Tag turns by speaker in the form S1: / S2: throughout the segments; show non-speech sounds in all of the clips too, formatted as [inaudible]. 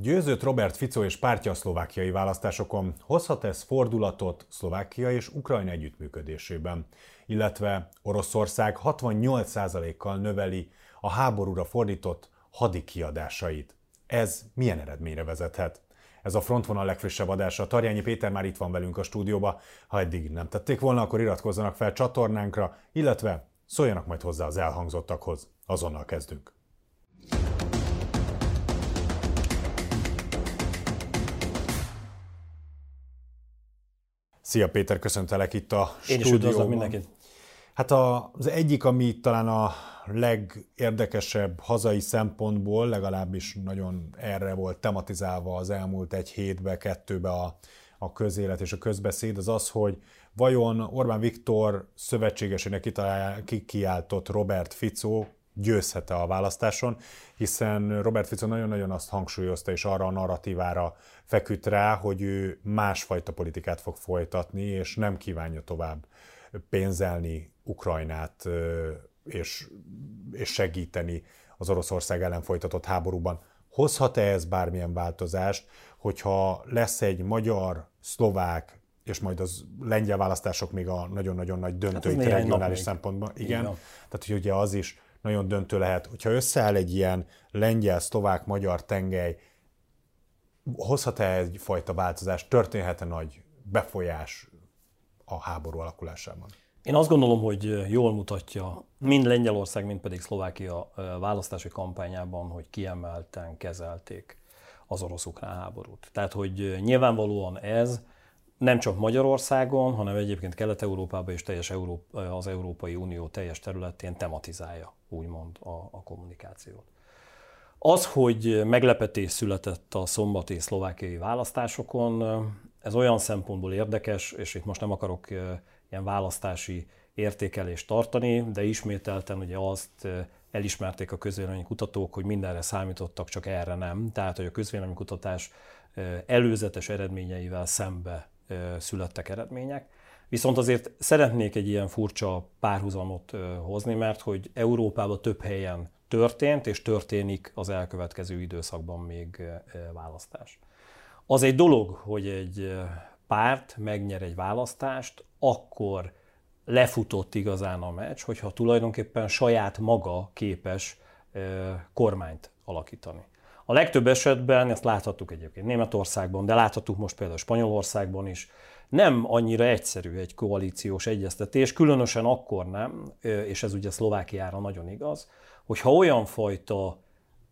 S1: Győzött Robert Fico és pártja a szlovákiai választásokon. Hozhat ez fordulatot Szlovákia és Ukrajna együttműködésében, illetve Oroszország 68%-kal növeli a háborúra fordított hadi kiadásait. Ez milyen eredményre vezethet? Ez a Frontvonal legfrissebb adása. Tarjányi Péter már itt van velünk a stúdióba. Ha eddig nem tették volna, akkor iratkozzanak fel csatornánkra, illetve szóljanak majd hozzá az elhangzottakhoz. Azonnal kezdünk. Szia Péter, köszöntelek itt a
S2: Én is üdvözlök mindenkit.
S1: Hát az egyik, ami talán a legérdekesebb hazai szempontból, legalábbis nagyon erre volt tematizálva az elmúlt egy hétbe, kettőbe a, a közélet és a közbeszéd, az az, hogy vajon Orbán Viktor szövetségesének kikiáltott Robert Fico győzhet-e a választáson, hiszen Robert Fico nagyon-nagyon azt hangsúlyozta, és arra a narratívára feküdt rá, hogy ő másfajta politikát fog folytatni, és nem kívánja tovább pénzelni Ukrajnát, és, és segíteni az Oroszország ellen folytatott háborúban. Hozhat-e ez bármilyen változást, hogyha lesz egy magyar, szlovák, és majd az lengyel választások még a nagyon-nagyon nagy döntő hát regionális szempontban. Igen, Igen. tehát hogy ugye az is nagyon döntő lehet. Hogyha összeáll egy ilyen lengyel, szlovák, magyar tengely, hozhat-e egyfajta változást, történhet-e nagy befolyás a háború alakulásában?
S2: Én azt gondolom, hogy jól mutatja mind Lengyelország, mind pedig Szlovákia választási kampányában, hogy kiemelten kezelték az orosz-ukrán háborút. Tehát, hogy nyilvánvalóan ez nem csak Magyarországon, hanem egyébként Kelet-Európában és teljes Európa, az Európai Unió teljes területén tematizálja, úgymond, a, a kommunikációt. Az, hogy meglepetés született a szombati szlovákiai választásokon, ez olyan szempontból érdekes, és itt most nem akarok ilyen választási értékelést tartani, de ismételten ugye azt elismerték a közvéleménykutatók, hogy mindenre számítottak, csak erre nem. Tehát, hogy a közvéleménykutatás előzetes eredményeivel szembe születtek eredmények. Viszont azért szeretnék egy ilyen furcsa párhuzamot hozni, mert hogy Európában több helyen történt és történik az elkövetkező időszakban még választás. Az egy dolog, hogy egy párt megnyer egy választást, akkor lefutott igazán a meccs, hogyha tulajdonképpen saját maga képes kormányt alakítani. A legtöbb esetben, ezt láthattuk egyébként Németországban, de láthattuk most például Spanyolországban is, nem annyira egyszerű egy koalíciós egyeztetés, különösen akkor nem, és ez ugye Szlovákiára nagyon igaz, hogyha olyan fajta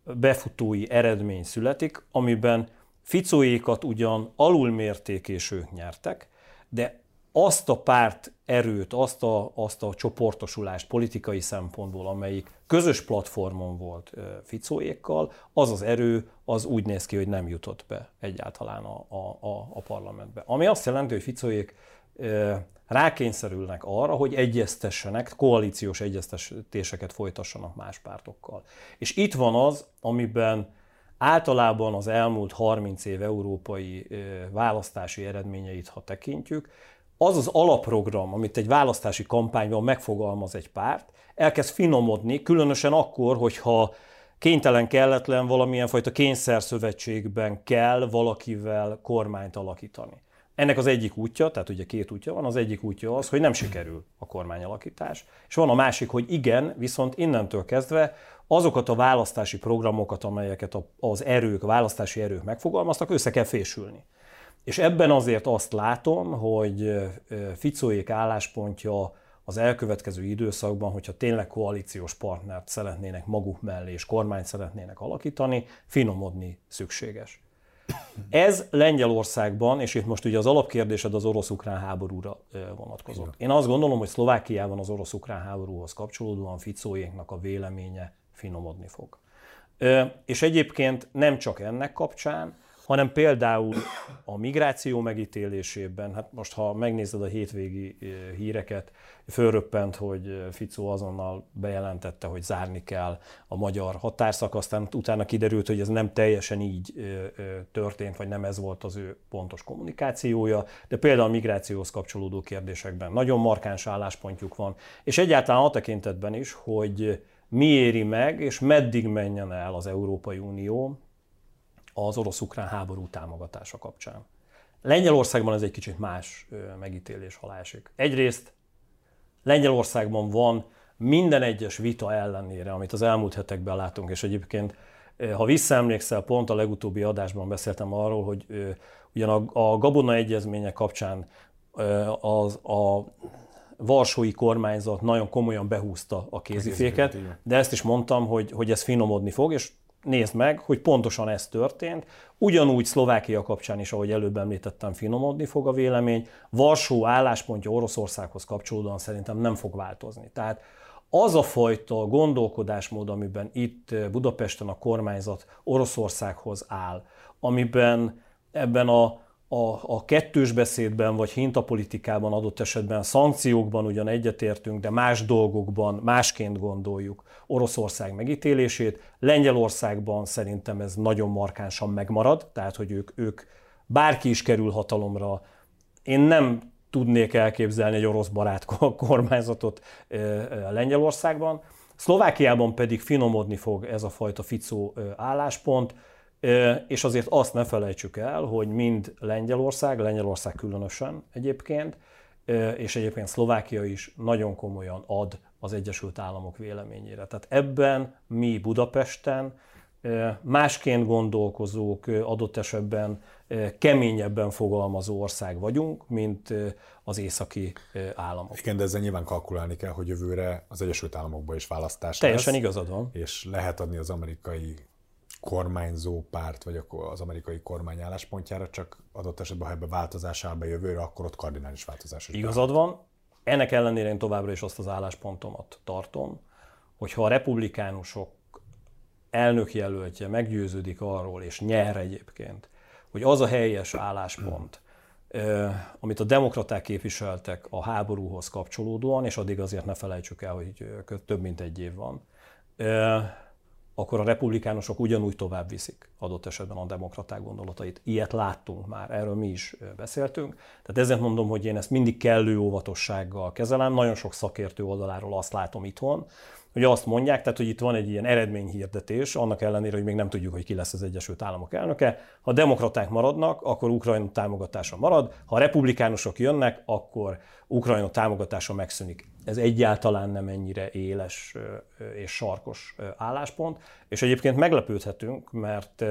S2: befutói eredmény születik, amiben Ficóékat ugyan alulmérték és ők nyertek, de azt a párt erőt, azt a, azt a csoportosulást politikai szempontból, amelyik közös platformon volt Ficóékkal, az az erő az úgy néz ki, hogy nem jutott be egyáltalán a, a, a parlamentbe. Ami azt jelenti, hogy Ficóék rákényszerülnek arra, hogy egyeztessenek, koalíciós egyeztetéseket folytassanak más pártokkal. És itt van az, amiben általában az elmúlt 30 év európai választási eredményeit, ha tekintjük, az az alapprogram, amit egy választási kampányban megfogalmaz egy párt, elkezd finomodni, különösen akkor, hogyha kénytelen, kelletlen valamilyen fajta kényszerszövetségben kell valakivel kormányt alakítani. Ennek az egyik útja, tehát ugye két útja van, az egyik útja az, hogy nem sikerül a kormányalakítás, és van a másik, hogy igen, viszont innentől kezdve azokat a választási programokat, amelyeket az erők, a választási erők megfogalmaztak, össze kell fésülni. És ebben azért azt látom, hogy Ficóék álláspontja az elkövetkező időszakban, hogyha tényleg koalíciós partnert szeretnének maguk mellé és kormányt szeretnének alakítani, finomodni szükséges. Ez Lengyelországban, és itt most ugye az alapkérdésed az orosz-ukrán háborúra vonatkozott. Én azt gondolom, hogy Szlovákiában az orosz-ukrán háborúhoz kapcsolódóan Ficóéknak a véleménye finomodni fog. És egyébként nem csak ennek kapcsán, hanem például a migráció megítélésében, hát most ha megnézed a hétvégi híreket, fölröppent, hogy Ficó azonnal bejelentette, hogy zárni kell a magyar határszak, aztán utána kiderült, hogy ez nem teljesen így történt, vagy nem ez volt az ő pontos kommunikációja, de például a migrációhoz kapcsolódó kérdésekben nagyon markáns álláspontjuk van, és egyáltalán a tekintetben is, hogy mi éri meg, és meddig menjen el az Európai Unió az orosz-ukrán háború támogatása kapcsán. Lengyelországban ez egy kicsit más megítélés alá esik. Egyrészt Lengyelországban van minden egyes vita ellenére, amit az elmúlt hetekben látunk, és egyébként, ha visszaemlékszel, pont a legutóbbi adásban beszéltem arról, hogy ugyan a, a Gabona egyezménye kapcsán az, a Varsói kormányzat nagyon komolyan behúzta a kéziféket, de ezt is mondtam, hogy, hogy ez finomodni fog, és nézd meg, hogy pontosan ez történt. Ugyanúgy Szlovákia kapcsán is, ahogy előbb említettem, finomodni fog a vélemény. Varsó álláspontja Oroszországhoz kapcsolódóan szerintem nem fog változni. Tehát az a fajta gondolkodásmód, amiben itt Budapesten a kormányzat Oroszországhoz áll, amiben ebben a a, a kettős beszédben vagy hintapolitikában adott esetben szankciókban ugyan egyetértünk, de más dolgokban másként gondoljuk Oroszország megítélését. Lengyelországban szerintem ez nagyon markánsan megmarad, tehát hogy ők, ők bárki is kerül hatalomra. Én nem tudnék elképzelni egy orosz barát kormányzatot Lengyelországban. Szlovákiában pedig finomodni fog ez a fajta ficó álláspont és azért azt ne felejtsük el, hogy mind Lengyelország, Lengyelország különösen egyébként, és egyébként Szlovákia is nagyon komolyan ad az Egyesült Államok véleményére. Tehát ebben mi Budapesten másként gondolkozók, adott esetben keményebben fogalmazó ország vagyunk, mint az északi államok.
S1: Igen, de ezzel nyilván kalkulálni kell, hogy jövőre az Egyesült Államokban is választás
S2: Teljesen
S1: lesz,
S2: igazad van.
S1: És lehet adni az amerikai kormányzó párt, vagy az amerikai kormány álláspontjára, csak adott esetben, ha ebbe változás áll be jövőre, akkor ott kardinális változás
S2: is. Igazad van. Ennek ellenére én továbbra is azt az álláspontomat tartom, hogy ha a republikánusok elnökjelöltje meggyőződik arról, és nyer egyébként, hogy az a helyes álláspont, amit a demokraták képviseltek a háborúhoz kapcsolódóan, és addig azért ne felejtsük el, hogy több mint egy év van, akkor a republikánusok ugyanúgy tovább viszik adott esetben a demokraták gondolatait. Ilyet láttunk már, erről mi is beszéltünk. Tehát ezért mondom, hogy én ezt mindig kellő óvatossággal kezelem. Nagyon sok szakértő oldaláról azt látom itthon, hogy azt mondják, tehát hogy itt van egy ilyen eredményhirdetés, annak ellenére, hogy még nem tudjuk, hogy ki lesz az Egyesült Államok elnöke. Ha a demokraták maradnak, akkor Ukrajna támogatása marad, ha a republikánusok jönnek, akkor Ukrajna támogatása megszűnik. Ez egyáltalán nem ennyire éles és sarkos álláspont, és egyébként meglepődhetünk, mert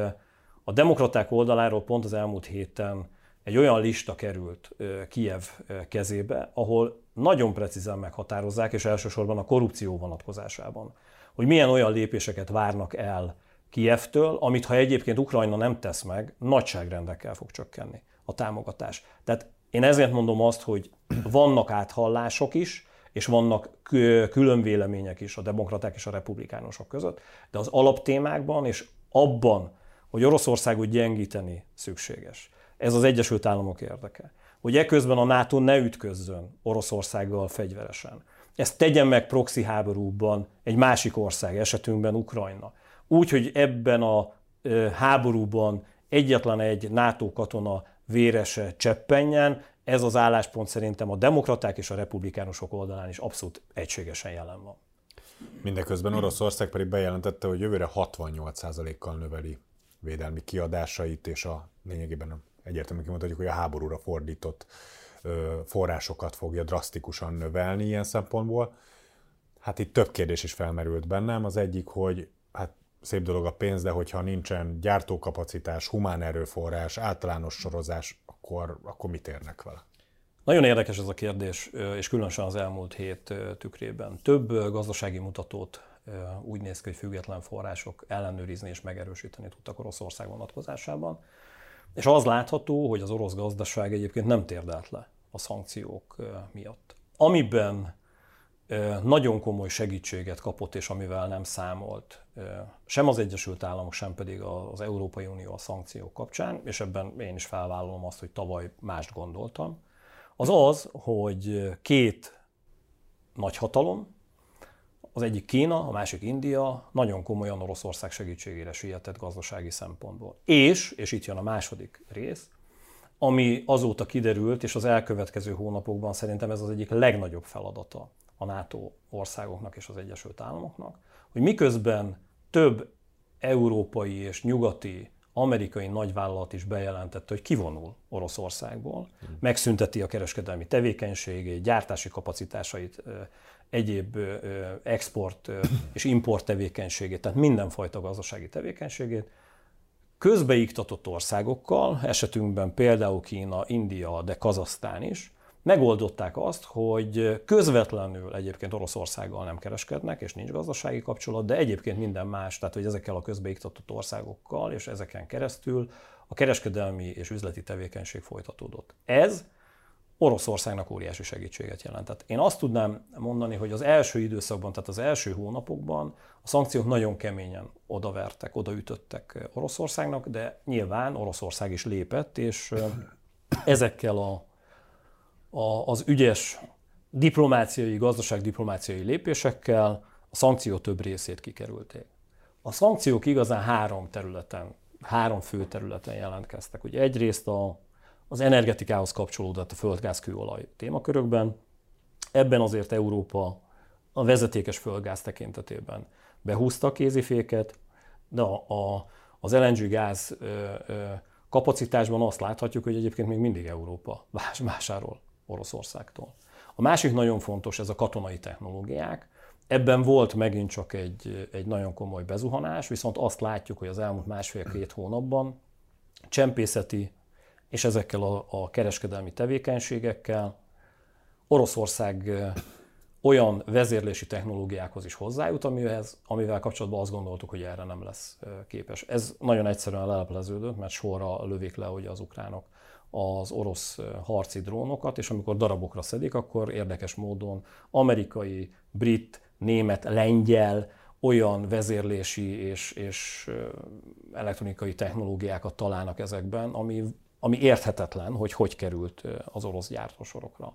S2: a demokraták oldaláról pont az elmúlt héten egy olyan lista került Kiev kezébe, ahol nagyon precízen meghatározzák, és elsősorban a korrupció vonatkozásában, hogy milyen olyan lépéseket várnak el Kievtől, amit ha egyébként Ukrajna nem tesz meg, nagyságrendekkel fog csökkenni a támogatás. Tehát én ezért mondom azt, hogy vannak áthallások is, és vannak külön vélemények is a demokraták és a republikánusok között, de az alaptémákban és abban, hogy Oroszországot gyengíteni szükséges. Ez az Egyesült Államok érdeke hogy eközben a NATO ne ütközzön Oroszországgal fegyveresen. Ezt tegyen meg proxy háborúban egy másik ország, esetünkben Ukrajna. Úgy, hogy ebben a háborúban egyetlen egy NATO katona vérese cseppenjen, ez az álláspont szerintem a demokraták és a republikánusok oldalán is abszolút egységesen jelen van.
S1: Mindeközben Oroszország pedig bejelentette, hogy jövőre 68%-kal növeli védelmi kiadásait, és a lényegében egyértelműen kimondhatjuk, hogy a háborúra fordított forrásokat fogja drasztikusan növelni ilyen szempontból. Hát itt több kérdés is felmerült bennem. Az egyik, hogy hát szép dolog a pénz, de hogyha nincsen gyártókapacitás, humán erőforrás, általános sorozás, akkor, akkor mit érnek vele?
S2: Nagyon érdekes ez a kérdés, és különösen az elmúlt hét tükrében. Több gazdasági mutatót úgy néz ki, hogy független források ellenőrizni és megerősíteni tudtak Oroszország vonatkozásában. És az látható, hogy az orosz gazdaság egyébként nem térdelt le a szankciók miatt. Amiben nagyon komoly segítséget kapott, és amivel nem számolt sem az Egyesült Államok, sem pedig az Európai Unió a szankciók kapcsán, és ebben én is felvállalom azt, hogy tavaly mást gondoltam, az az, hogy két nagyhatalom, az egyik Kína, a másik India nagyon komolyan Oroszország segítségére sietett gazdasági szempontból. És, és itt jön a második rész, ami azóta kiderült, és az elkövetkező hónapokban szerintem ez az egyik legnagyobb feladata a NATO országoknak és az Egyesült Államoknak, hogy miközben több európai és nyugati amerikai nagyvállalat is bejelentette, hogy kivonul Oroszországból, megszünteti a kereskedelmi tevékenységét, gyártási kapacitásait, egyéb export és import tevékenységét, tehát mindenfajta gazdasági tevékenységét, közbeiktatott országokkal, esetünkben például Kína, India, de Kazasztán is, megoldották azt, hogy közvetlenül egyébként Oroszországgal nem kereskednek, és nincs gazdasági kapcsolat, de egyébként minden más, tehát hogy ezekkel a közbeiktatott országokkal és ezeken keresztül a kereskedelmi és üzleti tevékenység folytatódott. Ez Oroszországnak óriási segítséget jelentett. Én azt tudnám mondani, hogy az első időszakban, tehát az első hónapokban a szankciók nagyon keményen odavertek, odaütöttek Oroszországnak, de nyilván Oroszország is lépett, és ezekkel a a, az ügyes diplomáciai, gazdaságdiplomáciai lépésekkel a szankció több részét kikerülték. A szankciók igazán három területen, három fő területen jelentkeztek. Ugye egyrészt a, az energetikához kapcsolódott a földgáz kőolaj témakörökben. Ebben azért Európa a vezetékes földgáz tekintetében behúzta a kéziféket, de a, a, az LNG gáz ö, ö, kapacitásban azt láthatjuk, hogy egyébként még mindig Európa vásárol Oroszországtól. A másik nagyon fontos, ez a katonai technológiák. Ebben volt megint csak egy, egy nagyon komoly bezuhanás, viszont azt látjuk, hogy az elmúlt másfél-két hónapban csempészeti és ezekkel a, a kereskedelmi tevékenységekkel Oroszország olyan vezérlési technológiákhoz is hozzájut, amihez, amivel kapcsolatban azt gondoltuk, hogy erre nem lesz képes. Ez nagyon egyszerűen lelepleződött, mert sorra lövik le hogy az ukránok az orosz harci drónokat, és amikor darabokra szedik, akkor érdekes módon amerikai, brit, német, lengyel, olyan vezérlési és, és elektronikai technológiákat találnak ezekben, ami, ami érthetetlen, hogy hogy került az orosz gyártósorokra.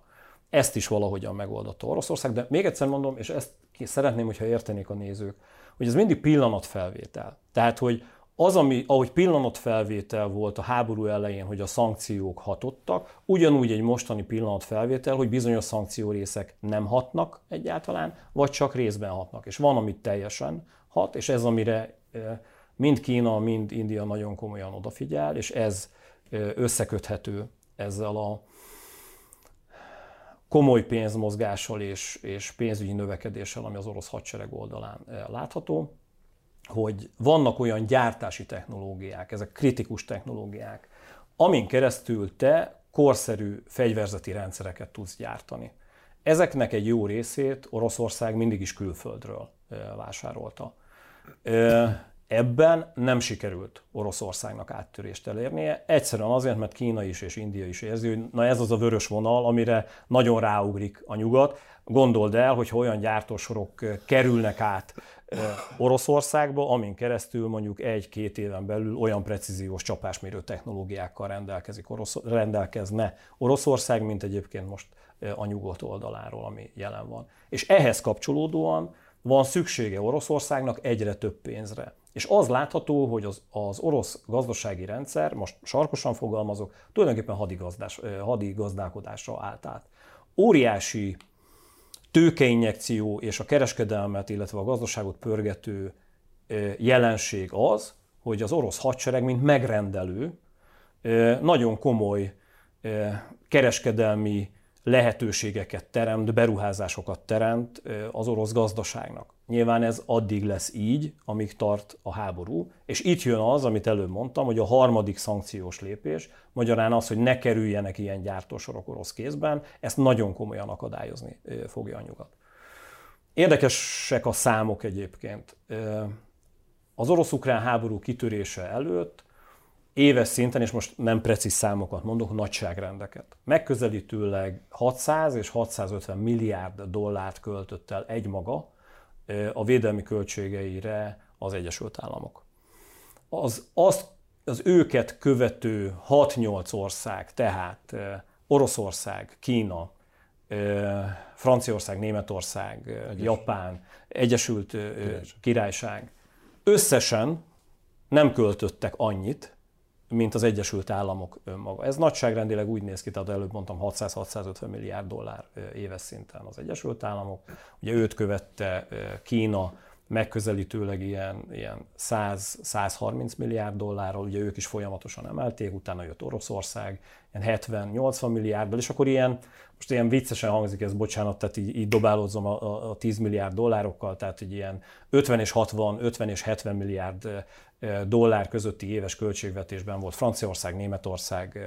S2: Ezt is valahogyan megoldotta Oroszország, de még egyszer mondom, és ezt szeretném, hogyha értenék a nézők, hogy ez mindig pillanatfelvétel. Tehát, hogy az, ami, ahogy pillanatfelvétel volt a háború elején, hogy a szankciók hatottak, ugyanúgy egy mostani pillanatfelvétel, hogy bizonyos szankciórészek nem hatnak egyáltalán, vagy csak részben hatnak. És van, amit teljesen hat, és ez, amire mind Kína, mind India nagyon komolyan odafigyel, és ez összeköthető ezzel a komoly pénzmozgással és, és pénzügyi növekedéssel, ami az orosz hadsereg oldalán látható hogy vannak olyan gyártási technológiák, ezek kritikus technológiák, amin keresztül te korszerű fegyverzeti rendszereket tudsz gyártani. Ezeknek egy jó részét Oroszország mindig is külföldről vásárolta. Ebben nem sikerült Oroszországnak áttörést elérnie, egyszerűen azért, mert Kína is és India is érzi, hogy na ez az a vörös vonal, amire nagyon ráugrik a nyugat. Gondold el, hogy olyan gyártósorok kerülnek át Oroszországba, amin keresztül mondjuk egy-két éven belül olyan precíziós csapásmérő technológiákkal rendelkezik Orosz, rendelkezne Oroszország, mint egyébként most a nyugodt oldaláról, ami jelen van. És ehhez kapcsolódóan van szüksége Oroszországnak egyre több pénzre. És az látható, hogy az, az orosz gazdasági rendszer, most sarkosan fogalmazok, tulajdonképpen hadigazdás, hadigazdálkodásra állt át. Óriási tőkeinjekció és a kereskedelmet, illetve a gazdaságot pörgető jelenség az, hogy az orosz hadsereg, mint megrendelő, nagyon komoly kereskedelmi lehetőségeket teremt, beruházásokat teremt az orosz gazdaságnak. Nyilván ez addig lesz így, amíg tart a háború, és itt jön az, amit előbb mondtam, hogy a harmadik szankciós lépés, magyarán az, hogy ne kerüljenek ilyen gyártósorok orosz kézben, ezt nagyon komolyan akadályozni fogja a nyugat. Érdekesek a számok egyébként. Az orosz-ukrán háború kitörése előtt éves szinten, és most nem precíz számokat mondok, nagyságrendeket. Megközelítőleg 600 és 650 milliárd dollárt költött el egymaga a védelmi költségeire az Egyesült Államok. Az, az, az őket követő 6-8 ország, tehát Oroszország, Kína, Franciaország, Németország, Egyes. Japán, Egyesült Királyság. Királyság összesen nem költöttek annyit, mint az Egyesült Államok önmaga. Ez nagyságrendileg úgy néz ki, tehát előbb mondtam 600-650 milliárd dollár éves szinten az Egyesült Államok. Ugye őt követte Kína megközelítőleg ilyen, ilyen 100-130 milliárd dollárról, ugye ők is folyamatosan emelték, utána jött Oroszország, ilyen 70-80 milliárddal, és akkor ilyen, most ilyen viccesen hangzik ez, bocsánat, tehát így, így dobálózom a, a 10 milliárd dollárokkal, tehát egy ilyen 50 és 60, 50 és 70 milliárd dollár közötti éves költségvetésben volt Franciaország, Németország,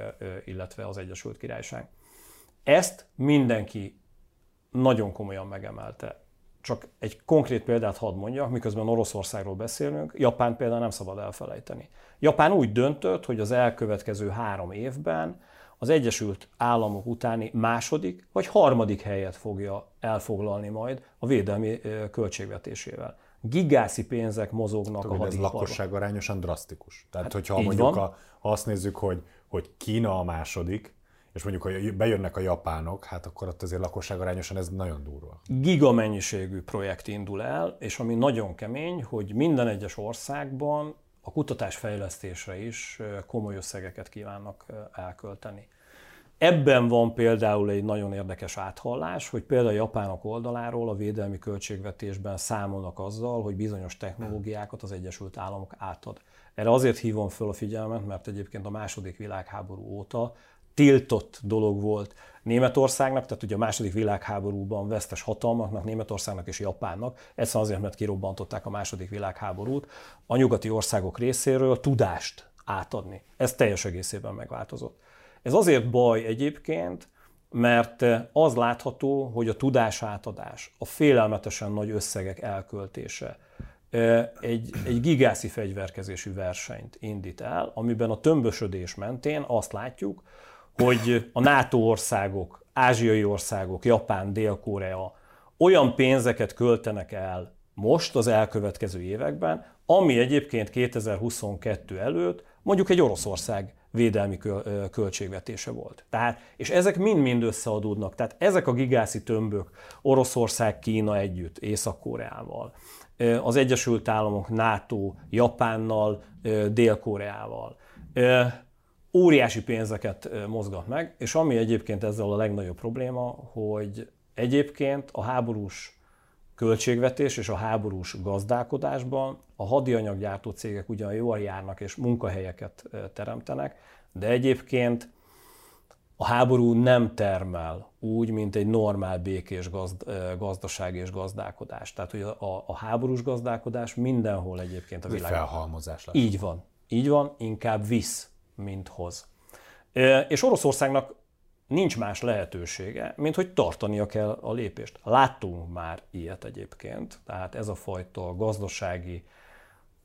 S2: illetve az Egyesült Királyság. Ezt mindenki nagyon komolyan megemelte. Csak egy konkrét példát hadd mondjak, miközben Oroszországról beszélünk, Japán például nem szabad elfelejteni. Japán úgy döntött, hogy az elkövetkező három évben az Egyesült Államok utáni második vagy harmadik helyet fogja elfoglalni majd a védelmi költségvetésével. Gigászi pénzek mozognak
S1: Tudom,
S2: a
S1: Ez
S2: hadiparban.
S1: lakosság arányosan drasztikus. Tehát, hát hogyha mondjuk
S2: van.
S1: a, ha azt nézzük, hogy, hogy Kína a második, és mondjuk hogy bejönnek a japánok, hát akkor ott azért lakosság arányosan ez nagyon durva.
S2: Giga mennyiségű projekt indul el, és ami nagyon kemény, hogy minden egyes országban a kutatásfejlesztésre is komoly összegeket kívánnak elkölteni. Ebben van például egy nagyon érdekes áthallás, hogy például a japánok oldaláról a védelmi költségvetésben számolnak azzal, hogy bizonyos technológiákat az Egyesült Államok átad. Erre azért hívom föl a figyelmet, mert egyébként a második világháború óta tiltott dolog volt Németországnak, tehát ugye a második világháborúban vesztes hatalmaknak, Németországnak és Japánnak, egyszerűen azért, mert kirobbantották a második világháborút, a nyugati országok részéről tudást átadni. Ez teljes egészében megváltozott. Ez azért baj egyébként, mert az látható, hogy a tudásátadás, a félelmetesen nagy összegek elköltése egy, egy gigászi fegyverkezésű versenyt indít el, amiben a tömbösödés mentén azt látjuk, hogy a NATO országok, ázsiai országok, Japán, Dél-Korea olyan pénzeket költenek el most az elkövetkező években, ami egyébként 2022 előtt mondjuk egy Oroszország védelmi költségvetése volt. Tehát, és ezek mind-mind összeadódnak. Tehát ezek a gigászi tömbök, Oroszország, Kína együtt, Észak-Koreával, az Egyesült Államok, NATO, Japánnal, Dél-Koreával, óriási pénzeket mozgat meg, és ami egyébként ezzel a legnagyobb probléma, hogy egyébként a háborús költségvetés és a háborús gazdálkodásban a hadianyaggyártó cégek ugyan jól járnak és munkahelyeket teremtenek, de egyébként a háború nem termel úgy, mint egy normál békés gazd, gazdaság és gazdálkodás. Tehát, hogy a, a háborús gazdálkodás mindenhol egyébként a világon.
S1: Felhalmozás lesz.
S2: Így van. Így van, inkább visz, mint hoz. És Oroszországnak nincs más lehetősége, mint hogy tartania kell a lépést. Láttunk már ilyet egyébként, tehát ez a fajta gazdasági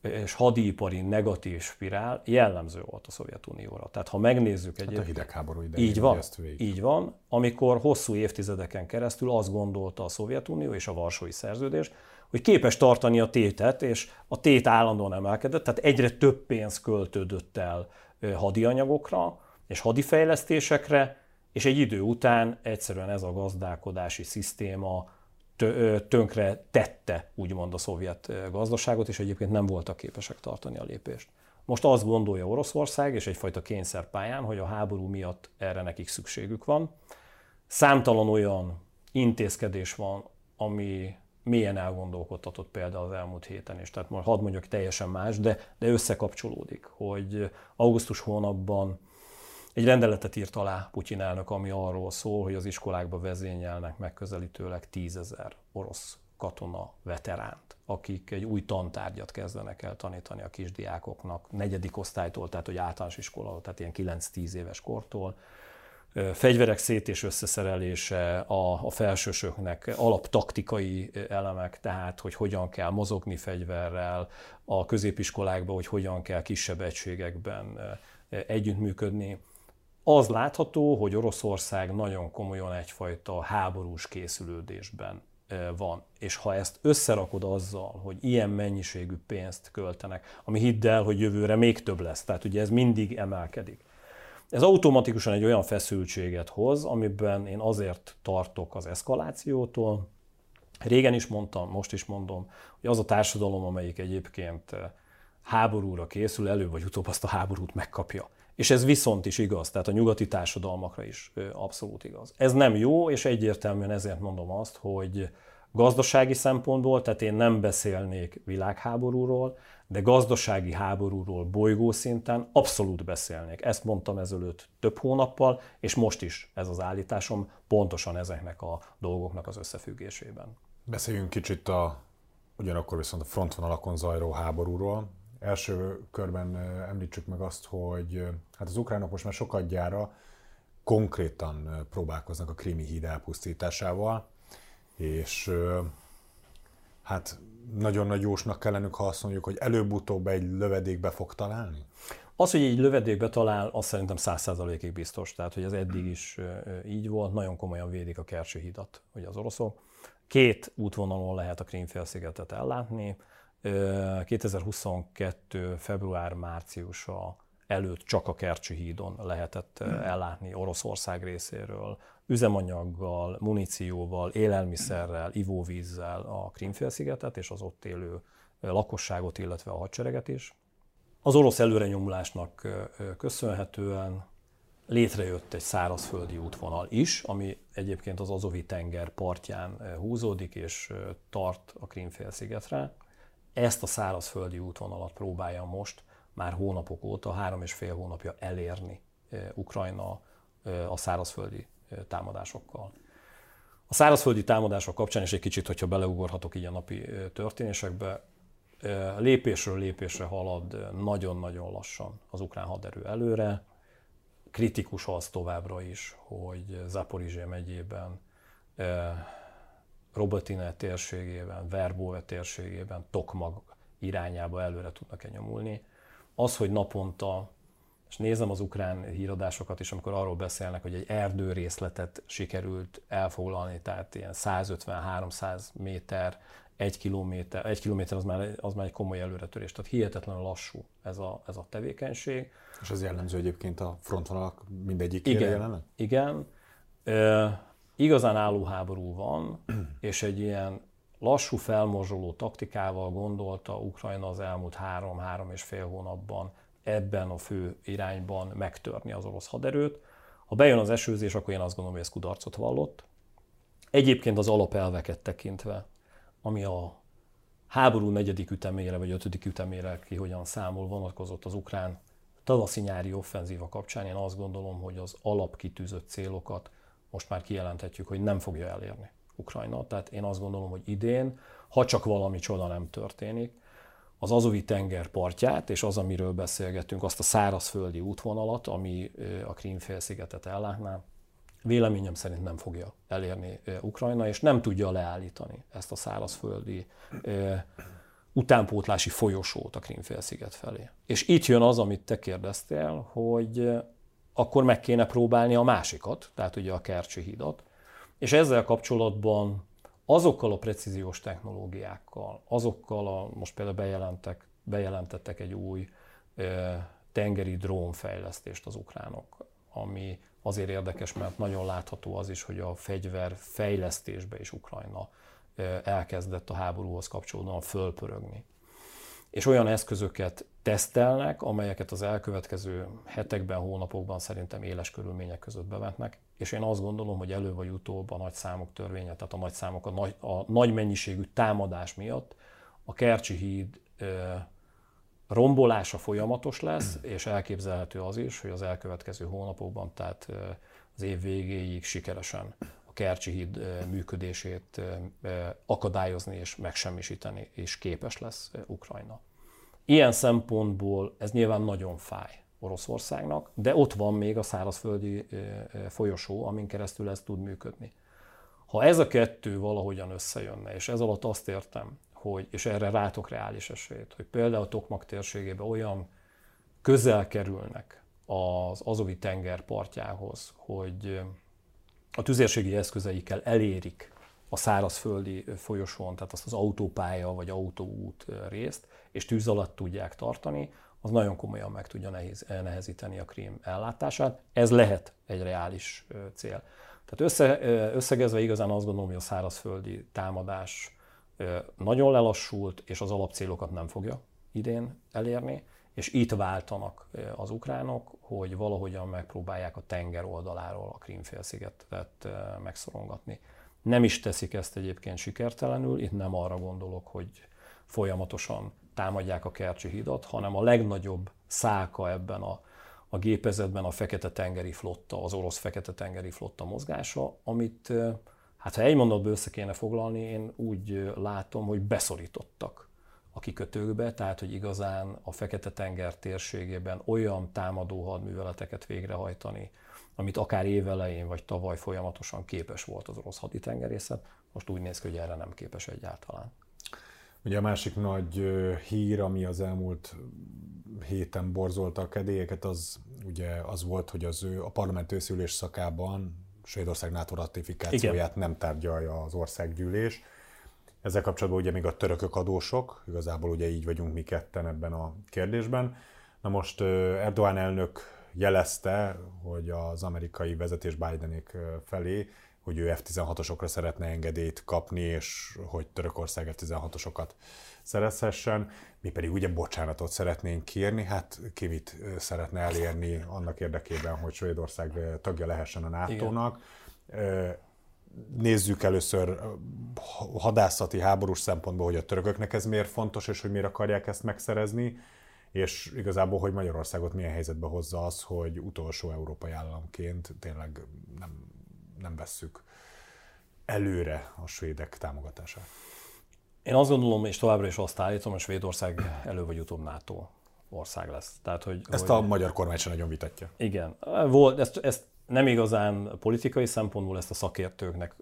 S2: és hadipari negatív spirál jellemző volt a Szovjetunióra. Tehát ha megnézzük egyébként...
S1: Hát a hidegháború idején
S2: így van,
S1: ezt végig.
S2: így van, amikor hosszú évtizedeken keresztül azt gondolta a Szovjetunió és a Varsói Szerződés, hogy képes tartani a tétet, és a tét állandóan emelkedett, tehát egyre több pénz költődött el hadianyagokra és hadifejlesztésekre, és egy idő után egyszerűen ez a gazdálkodási szisztéma tönkre tette, úgymond a szovjet gazdaságot, és egyébként nem voltak képesek tartani a lépést. Most azt gondolja Oroszország, és egyfajta kényszerpályán, hogy a háború miatt erre nekik szükségük van. Számtalan olyan intézkedés van, ami milyen elgondolkodtatott például az elmúlt héten is. Tehát most hadd mondjak teljesen más, de, de összekapcsolódik, hogy augusztus hónapban egy rendeletet írt alá Putyin elnök, ami arról szól, hogy az iskolákba vezényelnek megközelítőleg tízezer orosz katona veteránt, akik egy új tantárgyat kezdenek el tanítani a kisdiákoknak, negyedik osztálytól, tehát hogy általános iskola, tehát ilyen 9-10 éves kortól, fegyverek szét- és összeszerelése, a, a felsősöknek alaptaktikai elemek, tehát hogy hogyan kell mozogni fegyverrel, a középiskolákban, hogy hogyan kell kisebb egységekben együttműködni. Az látható, hogy Oroszország nagyon komolyan egyfajta háborús készülődésben van. És ha ezt összerakod azzal, hogy ilyen mennyiségű pénzt költenek, ami hidd el, hogy jövőre még több lesz, tehát ugye ez mindig emelkedik. Ez automatikusan egy olyan feszültséget hoz, amiben én azért tartok az eszkalációtól. Régen is mondtam, most is mondom, hogy az a társadalom, amelyik egyébként háborúra készül, elő vagy utóbb azt a háborút megkapja. És ez viszont is igaz, tehát a nyugati társadalmakra is abszolút igaz. Ez nem jó, és egyértelműen ezért mondom azt, hogy Gazdasági szempontból, tehát én nem beszélnék világháborúról, de gazdasági háborúról bolygószinten abszolút beszélnék. Ezt mondtam ezelőtt több hónappal, és most is ez az állításom pontosan ezeknek a dolgoknak az összefüggésében.
S1: Beszéljünk kicsit a, ugyanakkor viszont a frontvonalakon zajló háborúról. Első körben említsük meg azt, hogy hát az ukránok most már sokadjára konkrétan próbálkoznak a krimi híd elpusztításával, és hát nagyon nagy jósnak kell lennünk, ha azt mondjuk, hogy előbb-utóbb egy lövedékbe fog találni?
S2: Az, hogy egy lövedékbe talál, az szerintem száz százalékig biztos. Tehát, hogy ez eddig is így volt, nagyon komolyan védik a Kercsi hidat, ugye az oroszok. Két útvonalon lehet a Krímfélszigetet ellátni. 2022. február-márciusa előtt csak a Kercsi hídon lehetett ellátni Oroszország részéről üzemanyaggal, munícióval, élelmiszerrel, ivóvízzel a Krímfélszigetet és az ott élő lakosságot, illetve a hadsereget is. Az orosz előrenyomulásnak köszönhetően létrejött egy szárazföldi útvonal is, ami egyébként az Azovi tenger partján húzódik és tart a Krímfélszigetre. Ezt a szárazföldi útvonalat próbálja most már hónapok óta, három és fél hónapja elérni Ukrajna a szárazföldi támadásokkal. A szárazföldi támadások kapcsán is egy kicsit, hogyha beleugorhatok így a napi történésekbe, lépésről lépésre halad nagyon-nagyon lassan az ukrán haderő előre. Kritikus az továbbra is, hogy Zaporizsé megyében, Robotine térségében, Verbove térségében, Tokmag irányába előre tudnak-e nyomulni. Az, hogy naponta és nézem az ukrán híradásokat is, amikor arról beszélnek, hogy egy erdő részletet sikerült elfoglalni, tehát ilyen 150-300 méter, egy kilométer, egy kilométer az már, az már egy komoly előretörés, tehát hihetetlenül lassú ez a, ez a tevékenység.
S1: És ez jellemző egyébként a frontvonalak mindegyik igen, jelenleg?
S2: Igen. E, igazán álló háború van, [clears throat] és egy ilyen lassú felmorzsoló taktikával gondolta Ukrajna az elmúlt három-három és fél hónapban ebben a fő irányban megtörni az orosz haderőt. Ha bejön az esőzés, akkor én azt gondolom, hogy ez kudarcot vallott. Egyébként az alapelveket tekintve, ami a háború negyedik ütemére vagy ötödik ütemére ki hogyan számol vonatkozott az ukrán tavaszi-nyári offenzíva kapcsán, én azt gondolom, hogy az alapkitűzött célokat most már kijelenthetjük, hogy nem fogja elérni Ukrajna. Tehát én azt gondolom, hogy idén, ha csak valami csoda nem történik, az Azovi tenger partját, és az, amiről beszélgettünk, azt a szárazföldi útvonalat, ami a Krímfélszigetet ellátná, véleményem szerint nem fogja elérni Ukrajna, és nem tudja leállítani ezt a szárazföldi utánpótlási folyosót a Krímfélsziget felé. És itt jön az, amit te kérdeztél, hogy akkor meg kéne próbálni a másikat, tehát ugye a Kercsi hídat, és ezzel kapcsolatban azokkal a precíziós technológiákkal, azokkal a, most például bejelentek, bejelentettek egy új e, tengeri drónfejlesztést az ukránok, ami azért érdekes, mert nagyon látható az is, hogy a fegyver fejlesztésbe is Ukrajna elkezdett a háborúhoz kapcsolódóan fölpörögni. És olyan eszközöket tesztelnek, amelyeket az elkövetkező hetekben, hónapokban szerintem éles körülmények között bevetnek, és én azt gondolom, hogy elő vagy utóbb a nagy számok törvénye, tehát a nagy számok, a nagy, a nagy mennyiségű támadás miatt a Kercsi híd e, rombolása folyamatos lesz, és elképzelhető az is, hogy az elkövetkező hónapokban, tehát az év végéig sikeresen Kercsi híd működését akadályozni és megsemmisíteni, és képes lesz Ukrajna. Ilyen szempontból ez nyilván nagyon fáj Oroszországnak, de ott van még a szárazföldi folyosó, amin keresztül ez tud működni. Ha ez a kettő valahogyan összejönne, és ez alatt azt értem, hogy, és erre rátok reális esélyt, hogy például a Tokmak térségében olyan közel kerülnek az Azovi tenger partjához, hogy a tüzérségi eszközeikkel elérik a szárazföldi folyosón, tehát azt az autópálya vagy autóút részt, és tűz alatt tudják tartani, az nagyon komolyan meg tudja nehéz, nehezíteni a krím ellátását. Ez lehet egy reális cél. Tehát össze, összegezve igazán azt gondolom, hogy a szárazföldi támadás nagyon lelassult, és az alapcélokat nem fogja idén elérni, és itt váltanak az ukránok, hogy valahogyan megpróbálják a tenger oldaláról a Krímfélszigetet megszorongatni. Nem is teszik ezt egyébként sikertelenül, itt nem arra gondolok, hogy folyamatosan támadják a Kercsi hidat, hanem a legnagyobb száka ebben a, a gépezetben a Fekete-tengeri flotta, az orosz Fekete-tengeri flotta mozgása, amit hát ha egy mondatba össze kéne foglalni, én úgy látom, hogy beszorítottak a kikötőkbe, tehát hogy igazán a Fekete-tenger térségében olyan támadó hadműveleteket végrehajtani, amit akár évelején vagy tavaly folyamatosan képes volt az orosz haditengerészet, most úgy néz ki, hogy erre nem képes egyáltalán.
S1: Ugye a másik nagy hír, ami az elmúlt héten borzolta a kedélyeket, az ugye az volt, hogy az ő a parlament őszülés szakában Svédország NATO ratifikációját Igen. nem tárgyalja az országgyűlés. Ezzel kapcsolatban ugye még a törökök adósok, igazából ugye így vagyunk mi ketten ebben a kérdésben. Na most Erdoğan elnök jelezte, hogy az amerikai vezetés Bidenék felé hogy ő F-16-osokra szeretne engedélyt kapni, és hogy Törökország F-16-osokat szerezhessen. Mi pedig ugye bocsánatot szeretnénk kérni, hát ki mit szeretne elérni annak érdekében, hogy Svédország tagja lehessen a NATO-nak. Nézzük először hadászati, háborús szempontból, hogy a törököknek ez miért fontos, és hogy miért akarják ezt megszerezni, és igazából, hogy Magyarországot milyen helyzetbe hozza az, hogy utolsó európai államként tényleg nem nem vesszük előre a svédek támogatását.
S2: Én azt gondolom, és továbbra is azt állítom, hogy Svédország elő vagy utóbb NATO ország lesz.
S1: Tehát, hogy, ezt hogy, a magyar kormány sem nagyon vitatja.
S2: Igen. Volt, ezt, ezt nem igazán politikai szempontból ezt a szakértőknek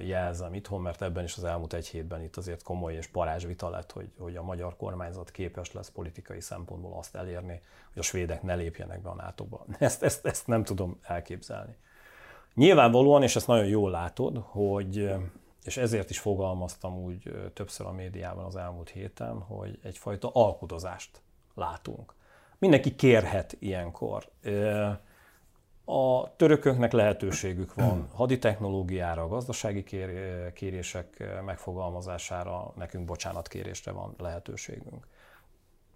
S2: jelzem itthon, mert ebben is az elmúlt egy hétben itt azért komoly és parázs vita lett, hogy, hogy a magyar kormányzat képes lesz politikai szempontból azt elérni, hogy a svédek ne lépjenek be a NATO-ba. [laughs] Ezt, ezt, ezt nem tudom elképzelni. Nyilvánvalóan, és ezt nagyon jól látod, hogy, és ezért is fogalmaztam úgy többször a médiában az elmúlt héten, hogy egyfajta alkudozást látunk. Mindenki kérhet ilyenkor. A törököknek lehetőségük van haditechnológiára, gazdasági kérések megfogalmazására, nekünk bocsánatkérésre van lehetőségünk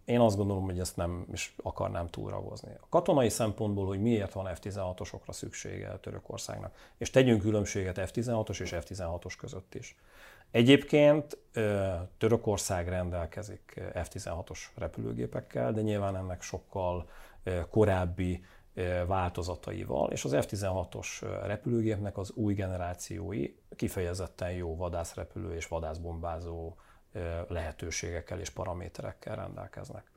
S2: én azt gondolom, hogy ezt nem is akarnám túlragozni. A katonai szempontból, hogy miért van F-16-osokra szüksége a Törökországnak, és tegyünk különbséget F-16-os és F-16-os között is. Egyébként Törökország rendelkezik F-16-os repülőgépekkel, de nyilván ennek sokkal korábbi változataival, és az F-16-os repülőgépnek az új generációi kifejezetten jó vadászrepülő és vadászbombázó lehetőségekkel és paraméterekkel rendelkeznek.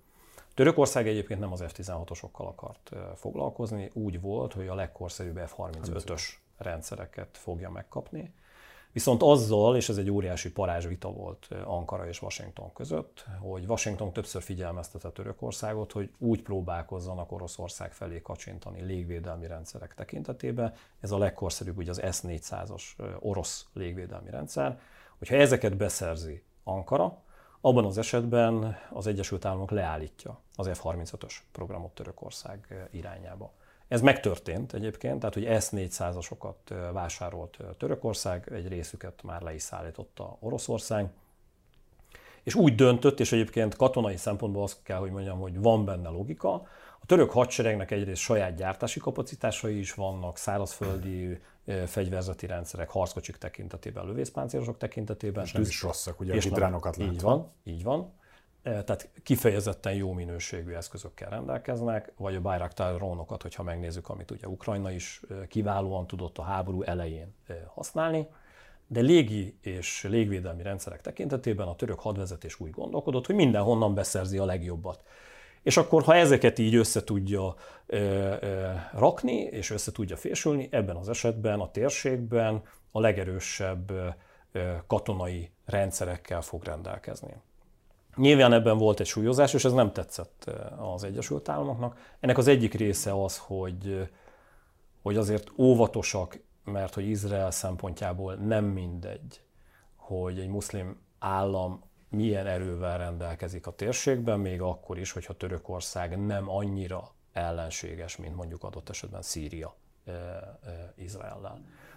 S2: Törökország egyébként nem az F-16-osokkal akart foglalkozni, úgy volt, hogy a legkorszerűbb F-35-ös rendszereket fogja megkapni. Viszont azzal, és ez egy óriási parázsvita volt Ankara és Washington között, hogy Washington többször figyelmeztette Törökországot, hogy úgy próbálkozzanak Oroszország felé kacsintani légvédelmi rendszerek tekintetében. Ez a legkorszerűbb ugye az S-400-as orosz légvédelmi rendszer, hogyha ezeket beszerzi Ankara, abban az esetben az Egyesült Államok leállítja az F-35-ös programot Törökország irányába. Ez megtörtént egyébként, tehát hogy S-400-asokat eh, vásárolt Törökország, egy részüket már le is szállította Oroszország, és úgy döntött, és egyébként katonai szempontból azt kell, hogy mondjam, hogy van benne logika. A török hadseregnek egyrészt saját gyártási kapacitásai is vannak, szárazföldi fegyverzeti rendszerek, harckocsik tekintetében, lövészpáncélosok tekintetében.
S1: És nem is rosszak, ugye és a vitránokat
S2: Így van, így van. Tehát kifejezetten jó minőségű eszközökkel rendelkeznek, vagy a Bayraktar drónokat, hogyha megnézzük, amit ugye Ukrajna is kiválóan tudott a háború elején használni. De légi és légvédelmi rendszerek tekintetében a török hadvezetés úgy gondolkodott, hogy mindenhonnan beszerzi a legjobbat. És akkor, ha ezeket így össze tudja ö, ö, rakni, és össze tudja fésülni, ebben az esetben a térségben a legerősebb ö, katonai rendszerekkel fog rendelkezni. Nyilván ebben volt egy súlyozás, és ez nem tetszett az Egyesült Államoknak. Ennek az egyik része az, hogy, hogy azért óvatosak, mert hogy Izrael szempontjából nem mindegy, hogy egy muszlim állam milyen erővel rendelkezik a térségben, még akkor is, hogyha Törökország nem annyira ellenséges, mint mondjuk adott esetben Szíria e.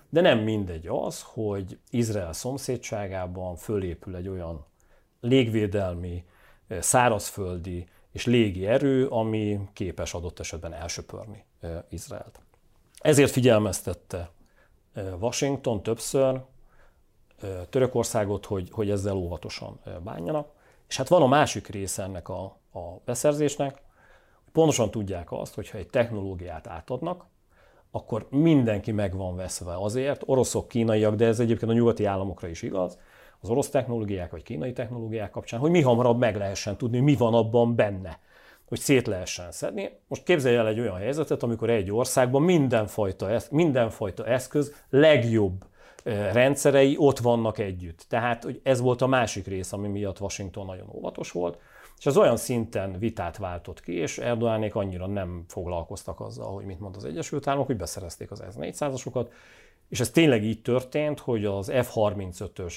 S2: De nem mindegy az, hogy Izrael szomszédságában fölépül egy olyan légvédelmi, szárazföldi és légi erő, ami képes adott esetben elsöpörni Izraelt. Ezért figyelmeztette Washington többször Törökországot, hogy, hogy ezzel óvatosan bánjanak. És hát van a másik része ennek a, a beszerzésnek, pontosan tudják azt, hogy ha egy technológiát átadnak, akkor mindenki meg van veszve azért, oroszok, kínaiak, de ez egyébként a nyugati államokra is igaz, az orosz technológiák vagy kínai technológiák kapcsán, hogy mi hamarabb meg lehessen tudni, mi van abban benne, hogy szét lehessen szedni. Most képzelj el egy olyan helyzetet, amikor egy országban mindenfajta, mindenfajta eszköz legjobb rendszerei ott vannak együtt. Tehát hogy ez volt a másik rész, ami miatt Washington nagyon óvatos volt, és az olyan szinten vitát váltott ki, és Erdoánék annyira nem foglalkoztak azzal, hogy mit mond az Egyesült Államok, hogy beszerezték az S-400-asokat, és ez tényleg így történt, hogy az F-35-ös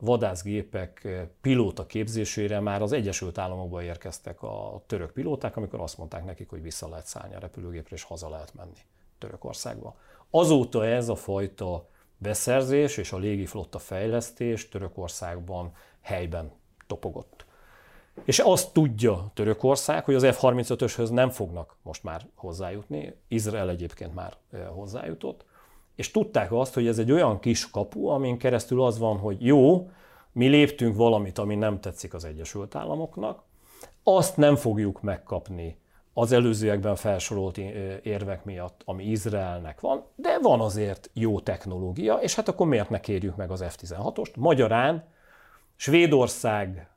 S2: vadászgépek pilóta képzésére már az Egyesült Államokba érkeztek a török pilóták, amikor azt mondták nekik, hogy vissza lehet szállni a repülőgépre, és haza lehet menni Törökországba. Azóta ez a fajta beszerzés és a légiflotta fejlesztés Törökországban helyben topogott. És azt tudja Törökország, hogy az F-35-öshöz nem fognak most már hozzájutni, Izrael egyébként már hozzájutott, és tudták azt, hogy ez egy olyan kis kapu, amin keresztül az van, hogy jó, mi léptünk valamit, ami nem tetszik az Egyesült Államoknak, azt nem fogjuk megkapni az előzőekben felsorolt érvek miatt, ami Izraelnek van, de van azért jó technológia, és hát akkor miért ne kérjük meg az F-16-ost? Magyarán Svédország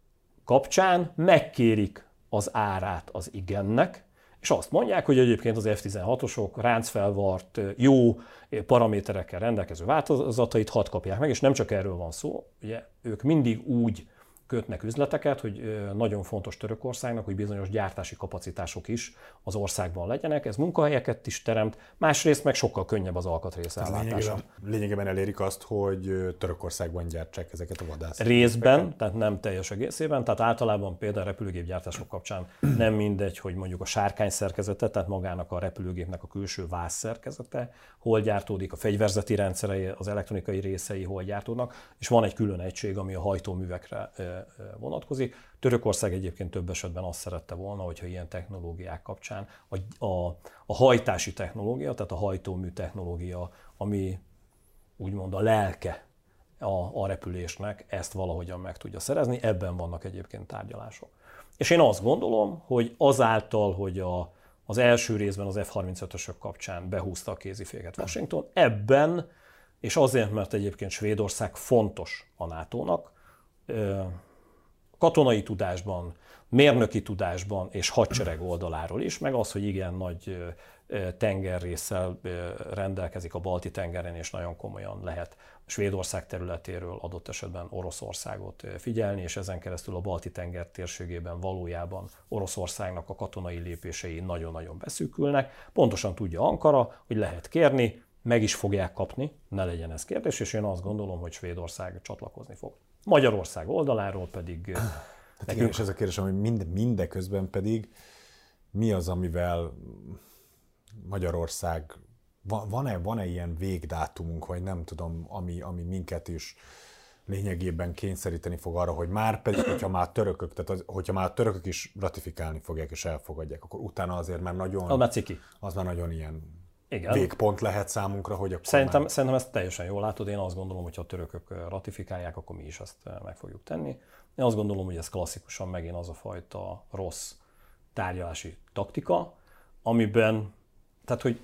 S2: kapcsán megkérik az árát az igennek, és azt mondják, hogy egyébként az F-16-osok ráncfelvart, jó paraméterekkel rendelkező változatait hadd kapják meg, és nem csak erről van szó, ugye ők mindig úgy kötnek üzleteket, hogy nagyon fontos Törökországnak, hogy bizonyos gyártási kapacitások is az országban legyenek. Ez munkahelyeket is teremt, másrészt meg sokkal könnyebb az alkatrész ellátása.
S1: Lényegében, lényegében elérik azt, hogy Törökországban gyártsák ezeket a vadász.
S2: Részben, tehát nem teljes egészében, tehát általában például a repülőgépgyártások kapcsán nem mindegy, hogy mondjuk a sárkány szerkezete, tehát magának a repülőgépnek a külső vász szerkezete, hol gyártódik, a fegyverzeti rendszerei, az elektronikai részei hol gyártódnak, és van egy külön egység, ami a hajtóművekre vonatkozik. Törökország egyébként több esetben azt szerette volna, hogyha ilyen technológiák kapcsán a, a, a hajtási technológia, tehát a hajtómű technológia, ami úgymond a lelke a, a repülésnek, ezt valahogyan meg tudja szerezni, ebben vannak egyébként tárgyalások. És én azt gondolom, hogy azáltal, hogy a, az első részben az F-35-ösök kapcsán behúzta a kéziféket Washington, ebben, és azért, mert egyébként Svédország fontos a NATO-nak, katonai tudásban, mérnöki tudásban és hadsereg oldaláról is, meg az, hogy igen nagy tengerrészsel rendelkezik a balti tengeren, és nagyon komolyan lehet Svédország területéről adott esetben Oroszországot figyelni, és ezen keresztül a balti tenger térségében valójában Oroszországnak a katonai lépései nagyon-nagyon beszűkülnek. Pontosan tudja Ankara, hogy lehet kérni, meg is fogják kapni, ne legyen ez kérdés, és én azt gondolom, hogy Svédország csatlakozni fog. Magyarország oldaláról pedig...
S1: Tehát igen, és ez a kérdés, hogy mind, mindeközben pedig mi az, amivel Magyarország, van-e, van-e ilyen végdátumunk, vagy nem tudom, ami, ami minket is lényegében kényszeríteni fog arra, hogy már pedig, hogyha már törökök, tehát az, hogyha már törökök is ratifikálni fogják és elfogadják, akkor utána azért már nagyon...
S2: Az már ciki.
S1: Az már nagyon ilyen igen. végpont lehet számunkra, hogy akkor
S2: szerintem, már... szerintem ezt teljesen jól látod. Én azt gondolom, hogy ha a törökök ratifikálják, akkor mi is ezt meg fogjuk tenni. Én azt gondolom, hogy ez klasszikusan megint az a fajta rossz tárgyalási taktika, amiben, tehát hogy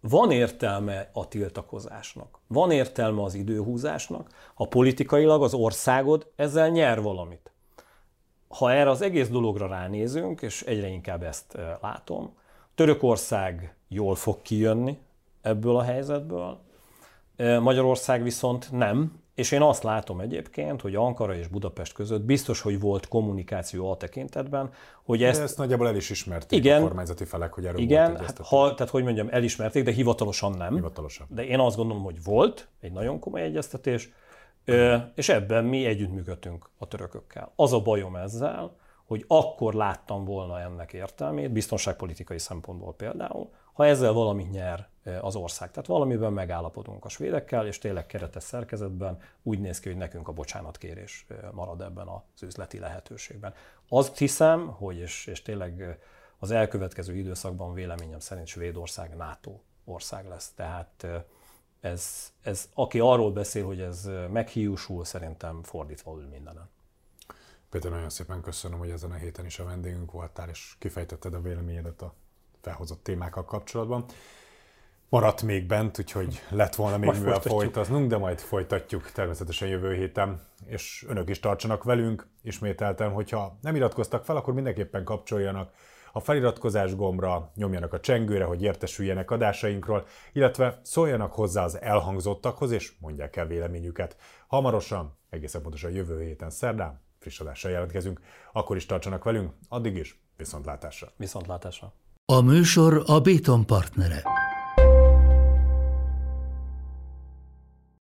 S2: van értelme a tiltakozásnak, van értelme az időhúzásnak, ha politikailag az országod ezzel nyer valamit. Ha erre az egész dologra ránézünk, és egyre inkább ezt látom, Törökország jól fog kijönni ebből a helyzetből, Magyarország viszont nem, és én azt látom egyébként, hogy Ankara és Budapest között biztos, hogy volt kommunikáció a tekintetben, hogy ezt...
S1: De ezt nagyjából el is ismerték igen, a kormányzati felek, hogy erről
S2: igen, volt hát ha, tehát hogy mondjam, elismerték, de hivatalosan nem.
S1: Hivatalosan.
S2: De én azt gondolom, hogy volt egy nagyon komoly egyeztetés, és ebben mi együttműködtünk a törökökkel. Az a bajom ezzel, hogy akkor láttam volna ennek értelmét, biztonságpolitikai szempontból például, ha ezzel valamit nyer az ország. Tehát valamiben megállapodunk a svédekkel, és tényleg keretes szerkezetben úgy néz ki, hogy nekünk a bocsánatkérés marad ebben az üzleti lehetőségben. Azt hiszem, hogy és, és tényleg az elkövetkező időszakban véleményem szerint Svédország NATO ország lesz. Tehát ez, ez, aki arról beszél, hogy ez meghiúsul, szerintem fordítva ül mindenen.
S1: Péter, nagyon szépen köszönöm, hogy ezen a héten is a vendégünk voltál, és kifejtetted a véleményedet a felhozott témákkal kapcsolatban. Maradt még bent, úgyhogy lett volna még mivel folytatnunk, de majd folytatjuk természetesen jövő héten, és önök is tartsanak velünk. Ismételtem, hogyha nem iratkoztak fel, akkor mindenképpen kapcsoljanak a feliratkozás gombra, nyomjanak a csengőre, hogy értesüljenek adásainkról, illetve szóljanak hozzá az elhangzottakhoz, és mondják el véleményüket. Hamarosan, egészen pontosan jövő héten szerdán, friss adással jelentkezünk, akkor is tartsanak velünk, addig is viszontlátásra.
S2: Viszontlátásra.
S3: A műsor a Béton partnere.